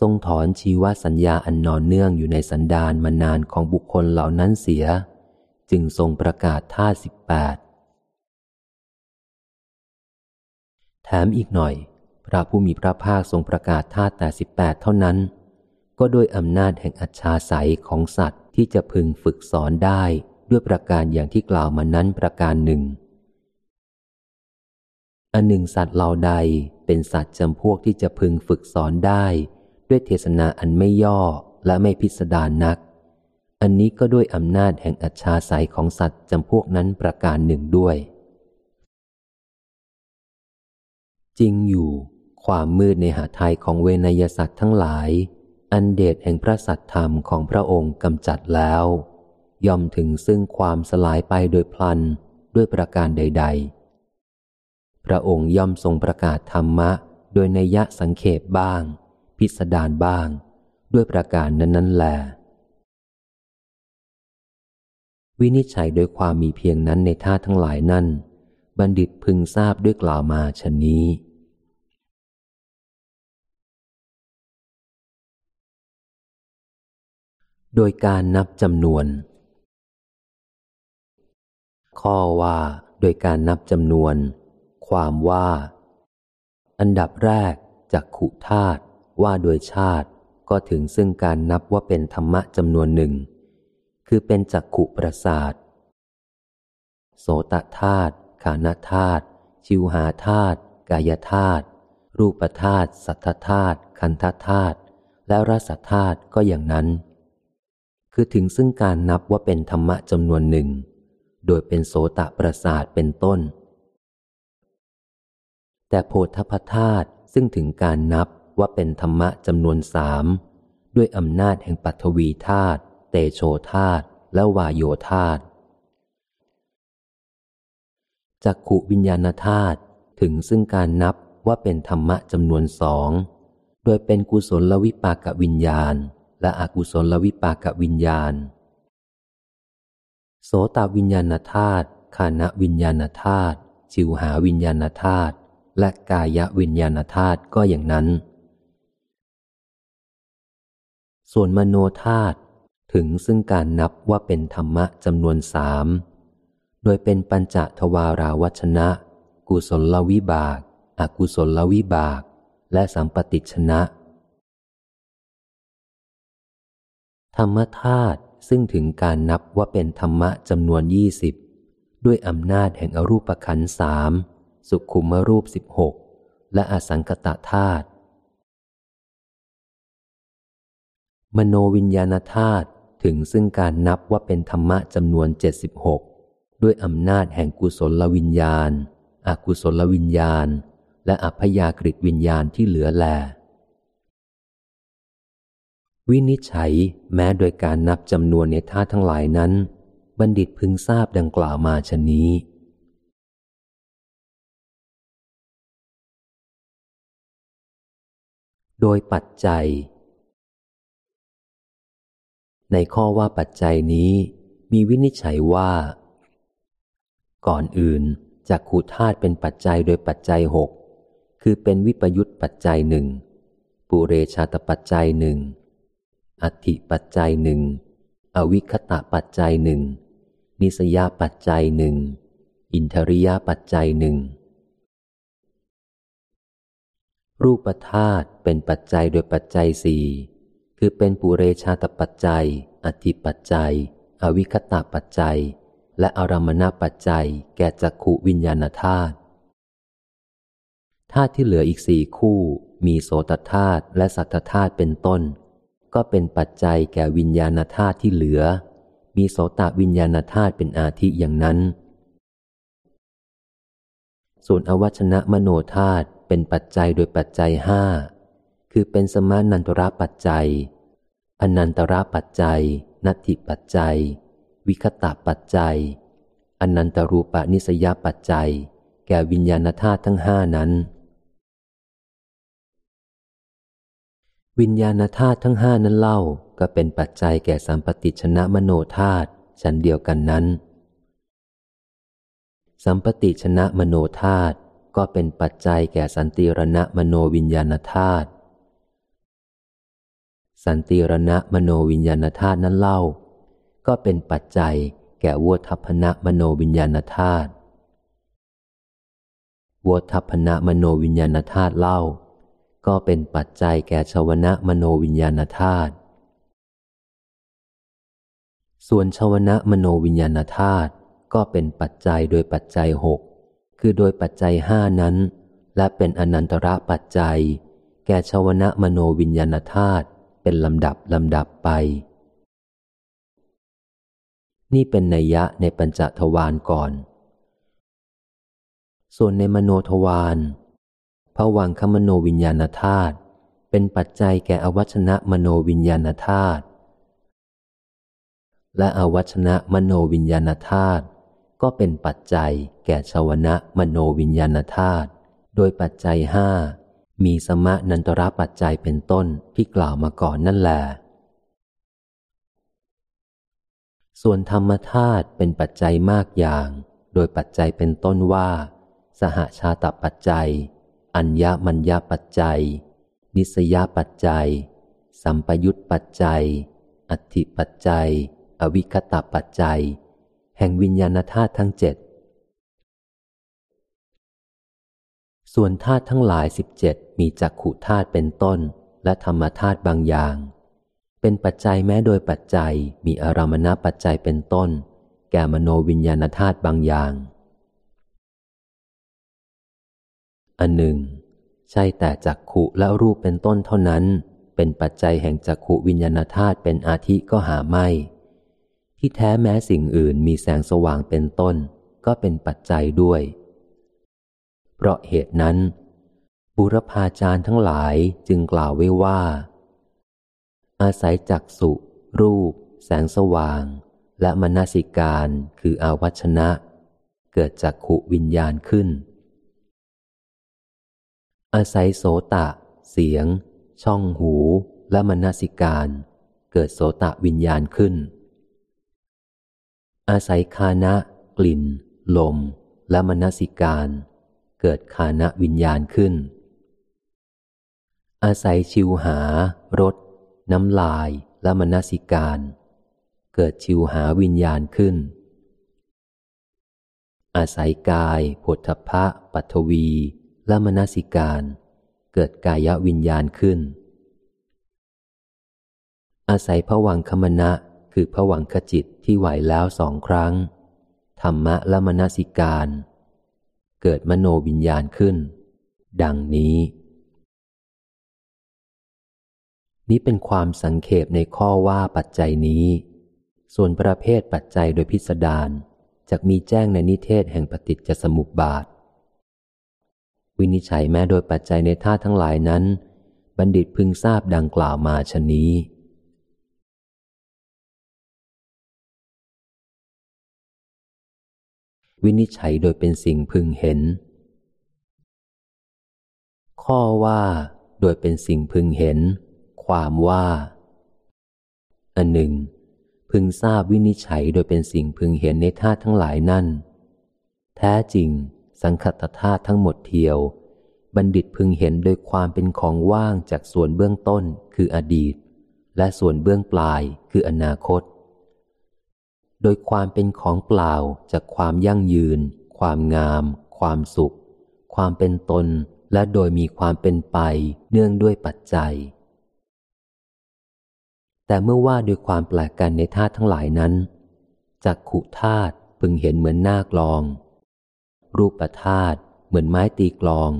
ทรงถอนชีวสัญญาอันนอนเนื่องอยู่ในสันดานมานานของบุคคลเหล่านั้นเสีย จึงทรงประกาศท่าสิบแปดแถมอีกหน่อย พระผู้มีพระภาคทรงประกาศท่าแต่สิบแปดเท่านั้น ก็ด้วยอำนาจแห่งอัจฉาสัยของสัตว์ที่จะพึงฝึกสอนได้ด้วยประการอย่างที่กล่าวมานั้นประการหนึ่งอันหนึ่งสัตว์เหล่าใดเป็นสัตว์จำพวกที่จะพึงฝึกสอนได้ ด้วยเทศนาอันไม่ย่อและไม่พิสดารนัก อันนี้ก็ด้วยอำนาจแห่งอัจฉาสัยของสัตว์จำพวกนั้นประการหนึ่งด้วย จริงอยู่ ความมืดในหาไทยของเวนยสัตว์ทั้งหลาย อันเดชแห่งพระสัตธรรมของพระองค์กำจัดแล้ว ย่อมถึงซึ่งความสลายไปโดยพลันด้วยประการใด ๆ พระองค์ย่อมทรงประกาศธรรมะ โดยในยะสังเขปบ้าง พิสดารบ้าง ด้วยประการนั้นๆแล วินิจฉัยโดยความมีเพียงนั้นในท่าทั้งหลายนั่น บัณฑิตพึงทราบด้วยกล่าวมาชนนี้ โดยการนับจำนวน ข้อว่าโดยการนับจำนวน ความว่า อันดับแรกจากขุธาตุ ว่าโดยชาติก็ถึงซึ่งการนับว่าเป็นธรรมะจำนวนหนึ่ง คือเป็นจักขุประสาท โสตธาตุขานธาตุชิวหาธาตุกายธาตุรูปธาตุสัทธธาตุคันธธาตุและรสธาตุก็อย่างนั้น คือถึงซึ่งการนับว่าเป็นธรรมะจำนวนหนึ่ง โดยเป็นโสตประสาทเป็นต้น แต่โพธพธาตุซึ่งถึงการนับ ว่าเป็นธรรมะจำนวนสามด้วยอำนาจแห่งปัทวีธาตุเตโชธาตุและวายโยธาตุจักขุวิญญาณธาตุถึงซึ่งการนับว่าเป็นธรรมะจำนวนสองโดยเป็นกุศลวิปากวิญญาณ และอกุศลวิปากวิญญาณ โสตวิญญาณธาตุขานวิญญาณธาตุจิวหาวิญญาณธาตุและกายวิญญาณธาตุก็อย่างนั้น ส่วนมโนธาตุถึงซึ่งการนับว่าเป็นธรรมะจำนวนสามโดยเป็นปัญจทวาราวัชนะ กุศลวิบาก อกุศลวิบาก และสัมปติชนะ ธรรมธาตุซึ่งถึงการนับว่าเป็นธรรมะจำนวนยี่สิบด้วยอำนาจแห่งอรูปขันสามสุขุมรูปสิบหกและอสังกตธาตุ มโนวิญญาณธาตุถึงซึ่งการนับว่าเป็นธรรมะจำนวนเจ็ดสิบหกด้วยอำนาจแห่งกุศลวิญญาณ อกุศลวิญญาณ และอัพยากฤิวิญญาณที่เหลือแล วินิจฉัยแม้โดยการนับจำนวนในท่าทั้งหลายนั้น บัณฑิตพึงทราบดังกล่าวมาชนี้โดยปัจจัย ในข้อว่าปัจจัยนี้มีวินิจฉัยว่า ก่อนอื่นจากขูธาตุเป็นปัจจัยโดยปัจจัยหกคือเป็นวิปยุตปัจจัยหนึ่งปุเรชาตปัจจัยหนึ่งอธิปัจจัยหนึ่งอวิคตะปัจจัยหนึ่งนิสยาปัจจัยหนึ่งอินทริยปัจจัยหนึ่งรูปธาตุเป็นปัจจัยโดยปัจจัยสี่ คือเป็นปุเรชาตปัจจัย อธิปัจจัย อวิคตะปัจจัย และอารมณปัจจัย แก่จักขุวิญญาณธาตุธาตุที่เหลืออีกสี่คู่มีโสตธาตุและสัตตธาตุเป็นต้น ก็เป็นปัจจัยแก่วิญญาณธาตุที่เหลือ มีโสตวิญญาณธาตุเป็นอาทิอย่างนั้น ส่วนอวัชนะมโนธาตุเป็นปัจจัยโดยปัจจัยห้าคือเป็นสมานันตระปัจจัย อนันตระปัจจัย นัตถิปัจจัย วิคตะปัจจัย อนันตรูปนิสยปัจจัย แก่วิญญาณธาตุทั้งห้านั้น วิญญาณธาตุทั้งห้านั้นเล่าก็เป็นปัจจัยแก่สัมปติชนะมโนธาตุชั้นเดียวกันนั้น สัมปติชนะมโนธาตุก็เป็นปัจจัยแก่สันติรณะมโนวิญญาณธาตุ สันติรณะมโนวิญญาณธาตุนั้นเล่า ก็เป็นปัจจัยแก่วัฏพนะมโนวิญญาณธาตุวัฏพนะมโนวิญญาณธาตุเล่า ก็เป็นปัจจัยแก่ชวนะมโนวิญญาณธาตุส่วนชวนะมโนวิญญาณธาตุก็เป็นปัจจัยโดยปัจจัยหกคือโดยปัจจัยห้านั้น และเป็นอนันตระปัจจัย แก่ชวนะมโนวิญญาณธาตุ เป็นลำดับลำดับไป นี่เป็นนัยยะในปัญจทวารก่อน ส่วนในมโนทวารพระวังคมโนวิญญาณธาตุเป็นปัจจัยแก่อวัชนะมโนวิญญาณธาตุและอวัชนะมโนวิญญาณธาตุก็เป็นปัจจัยแก่ชวนะมโนวิญญาณธาตุโดยปัจจัยห้า มีสมะนันตระปัจจัยเป็นต้นที่กล่าวมาก่อนนั่นแหละส่วนธรรมธาตุเป็นปัจจัยมากอย่าง โดยปัจจัยเป็นต้นว่า สหชาตปัจจัย อัญญมัญญปัจจัย นิสยปัจจัย สัมปยุตปัจจัย อัติปัจจัย อวิคตปัจจัย แห่งวิญญาณธาตุทั้งเจ็ด ส่วนธาตุทั้งหลายสิบเจ็ดมีจักขุธาตุเป็นต้น และธรรมธาตุบางอย่าง เป็นปัจจัยแม้โดยปัจจัยมีอารมณปัจจัยเป็นต้น แก่มโนวิญญาณธาตุบางอย่าง อันหนึ่ง ใช่แต่จักขุและรูปเป็นต้นเท่านั้น เป็นปัจจัยแห่งจักขุวิญญาณธาตุเป็นอาทิก็หาไม่ ที่แท้แม้สิ่งอื่นมีแสงสว่างเป็นต้น ก็เป็นปัจจัยด้วย เพราะเหตุนั้น บุรพาจารย์ทั้งหลายจึงกล่าวไว้ว่า อาศัยจักสุ รูป แสงสว่าง และมนสิการคืออาวัชนะ เกิดจากขุวิญญาณขึ้น อาศัยโสตะ เสียง ช่องหู และมนสิการ เกิดโสตะวิญญาณขึ้น อาศัยคานะ กลิ่น ลม และมนสิการ เกิดคานะวิญญาณขึ้น อาศัยชิวหารสน้ำลายและมนสิการ เกิดชิวหาวิญญาณขึ้น อาศัยกายผลทพะปัทวี และมนสิการ เกิดกายวิญญาณขึ้น อาศัยผวังคมณะคือผวังขจิตที่ไหวแล้วสองครั้ง ธรรมะและมนสิการ เกิดมโนวิญญาณขึ้น ดังนี้ นี้เป็นความสังเขปในข้อว่าปัจจัยนี้ ส่วนประเภทปัจจัยโดยพิสดารจะมีแจ้งในนิเทศแห่งปฏิจจสมุปบาท วินิจฉัยแม้โดยปัจจัยในท่าทั้งหลายนั้น บัณฑิตพึงทราบดังกล่าวมาชนี้ วินิจฉัยโดยเป็นสิ่งพึงเห็น ข้อว่า โดยเป็นสิ่งพึงเห็น ความว่า อันหนึ่ง พึงทราบวินิจฉัยโดยเป็นสิ่งพึงเห็นในธาตุทั้งหลายนั่น แท้จริง สังคตธาตุทั้งหมดเทียว บัณฑิตพึงเห็นโดยความเป็นของว่างจากส่วนเบื้องต้นคืออดีต และส่วนเบื้องปลายคืออนาคต โดยความเป็นของเปล่าจากความยั่งยืน ความงาม ความสุข ความเป็นตน และโดยมีความเป็นไปเนื่องด้วยปัจจัย แต่เมื่อว่าด้วยความแปลกกันในธาตุทั้งหลายนั้นจากขุธาตุพึงเห็นเหมือนหน้ากลอง รูปธาตุเหมือนไม้ตีกลอง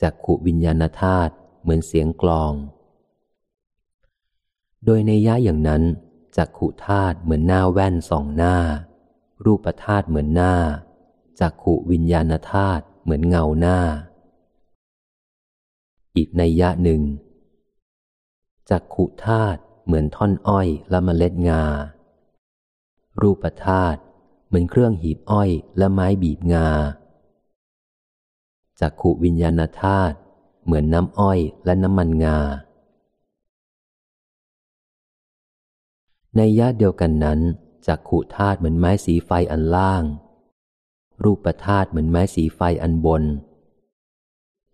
จากขุวิญญาณธาตุเหมือนเสียงกลอง โดยในย่าอย่างนั้น จักขุธาตุเหมือนหน้าแว่นสองหน้า รูปธาตุเหมือนหน้า จักขุวิญญาณธาตุเหมือนเงาหน้า อีกในยะหนึ่ง จักขุธาตุเหมือนท่อนอ้อยและเมล็ดงา รูปธาตุเหมือนเครื่องหีบอ้อยและไม้บีบงา จักขุวิญญาณธาตุเหมือนน้ำอ้อยและน้ำมันงา ในยะเดียวกันนั้นจักขุธาตุเหมือนไม้สีไฟอันล่าง รูปธาตุเหมือนไม้สีไฟอันบน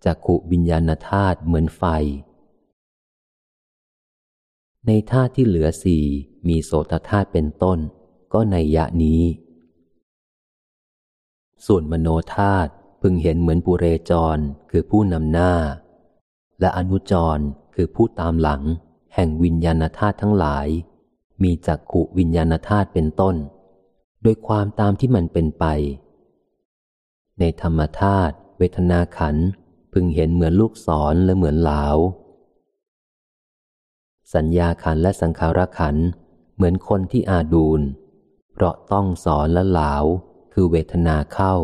จักขุวิญญาณธาตุเหมือนไฟ ในธาตุที่เหลือสี่มีโสตธาตุเป็นต้น ก็ในยะนี้ ส่วนมโนธาตุพึงเห็นเหมือนปุเรจรคือผู้นำหน้า และอนุจรคือผู้ตามหลัง แห่งวิญญาณธาตุทั้งหลาย มีจักขุวิญญาณธาตุเป็นต้น โดยความตามที่มันเป็นไป ในธรรมธาตุเวทนาขันพึงเห็นเหมือนลูกศรและเหมือนเหลา สัญญาขันและสังขารขันเหมือนคนที่อาดูล เพราะต้องสอนและเหลาคือเวทนาเข้า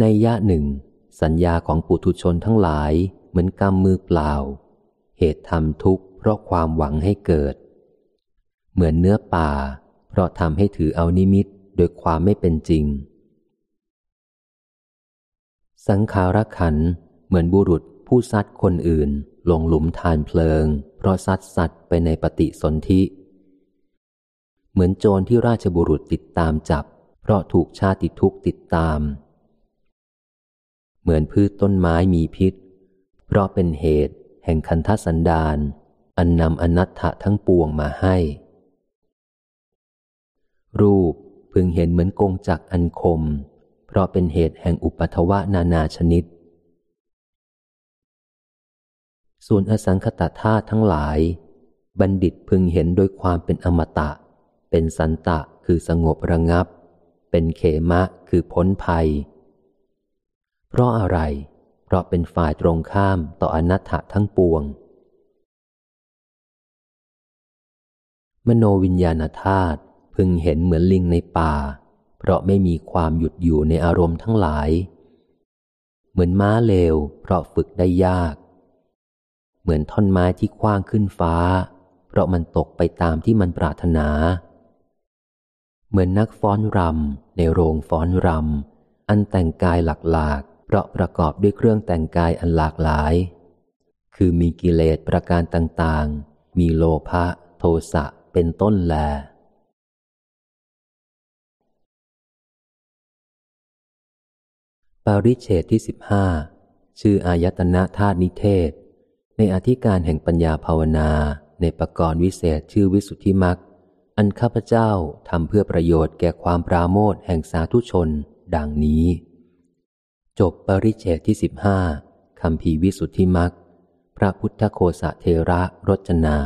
ในยะหนึ่ง สัญญาของปุถุชนทั้งหลายเหมือนกำมือเปล่า เหตุทำทุกข์ เพราะความหวังให้เกิด เหมือนเนื้อป่า เพราะทำให้ถือเอานิมิตโดยความไม่เป็นจริง สังขารขันเหมือนบุรุษผู้ซัดคนอื่นลงหลุมทานเพลิง เพราะซัดสัตว์ไปในปฏิสนธิเหมือนโจรที่ราชบุรุษติดตามจับ เพราะถูกชาติทุกติดตาม เหมือนพืชต้นไม้มีพิษ เพราะเป็นเหตุแห่งคันทสันดาน อันนำอนัตถะทั้งปวงมาให้ รูปพึงเห็นเหมือนกงจักอันคม เพราะเป็นเหตุแห่งอุปัทวะนานาชนิด ส่วนอสังคตธาตุทั้งหลาย บัณฑิตพึงเห็นโดยความเป็นอมตะ เป็นสันตะคือสงบระงับ เป็นเขมะคือพ้นภัย เพราะอะไร เพราะเป็นฝ่ายตรงข้ามต่ออนัตถะทั้งปวง มโนวิญญาณธาตุพึงเห็นเหมือนลิงในป่า เพราะไม่มีความหยุดอยู่ในอารมณ์ทั้งหลาย เหมือนม้าเลว เพราะฝึกได้ยาก เหมือนท่อนไม้ที่คว้างขึ้นฟ้า เพราะมันตกไปตามที่มันปรารถนา เหมือนนักฟ้อนรำในโรงฟ้อนรำอันแต่งกายหลากๆเพราะประกอบด้วยเครื่องแต่งกายอันหลากหลาย คือมีกิเลสประการต่างๆ มีโลภะโทสะ เป็นต้นแล ปาริเชตที่สิบห้าชื่ออายตนะธาตุนิเทศ ในอธิการแห่งปัญญาภาวนาในประกรณ์วิเศษชื่อวิสุทธิมักอันข้าพเจ้าทำเพื่อประโยชน์แก่ความปราโมทแห่งสาธุชน ดังนี้ จบปริเชตที่สิบห้าคำพีวิสุทธิมักพระพุทธโคสะเทระรจนา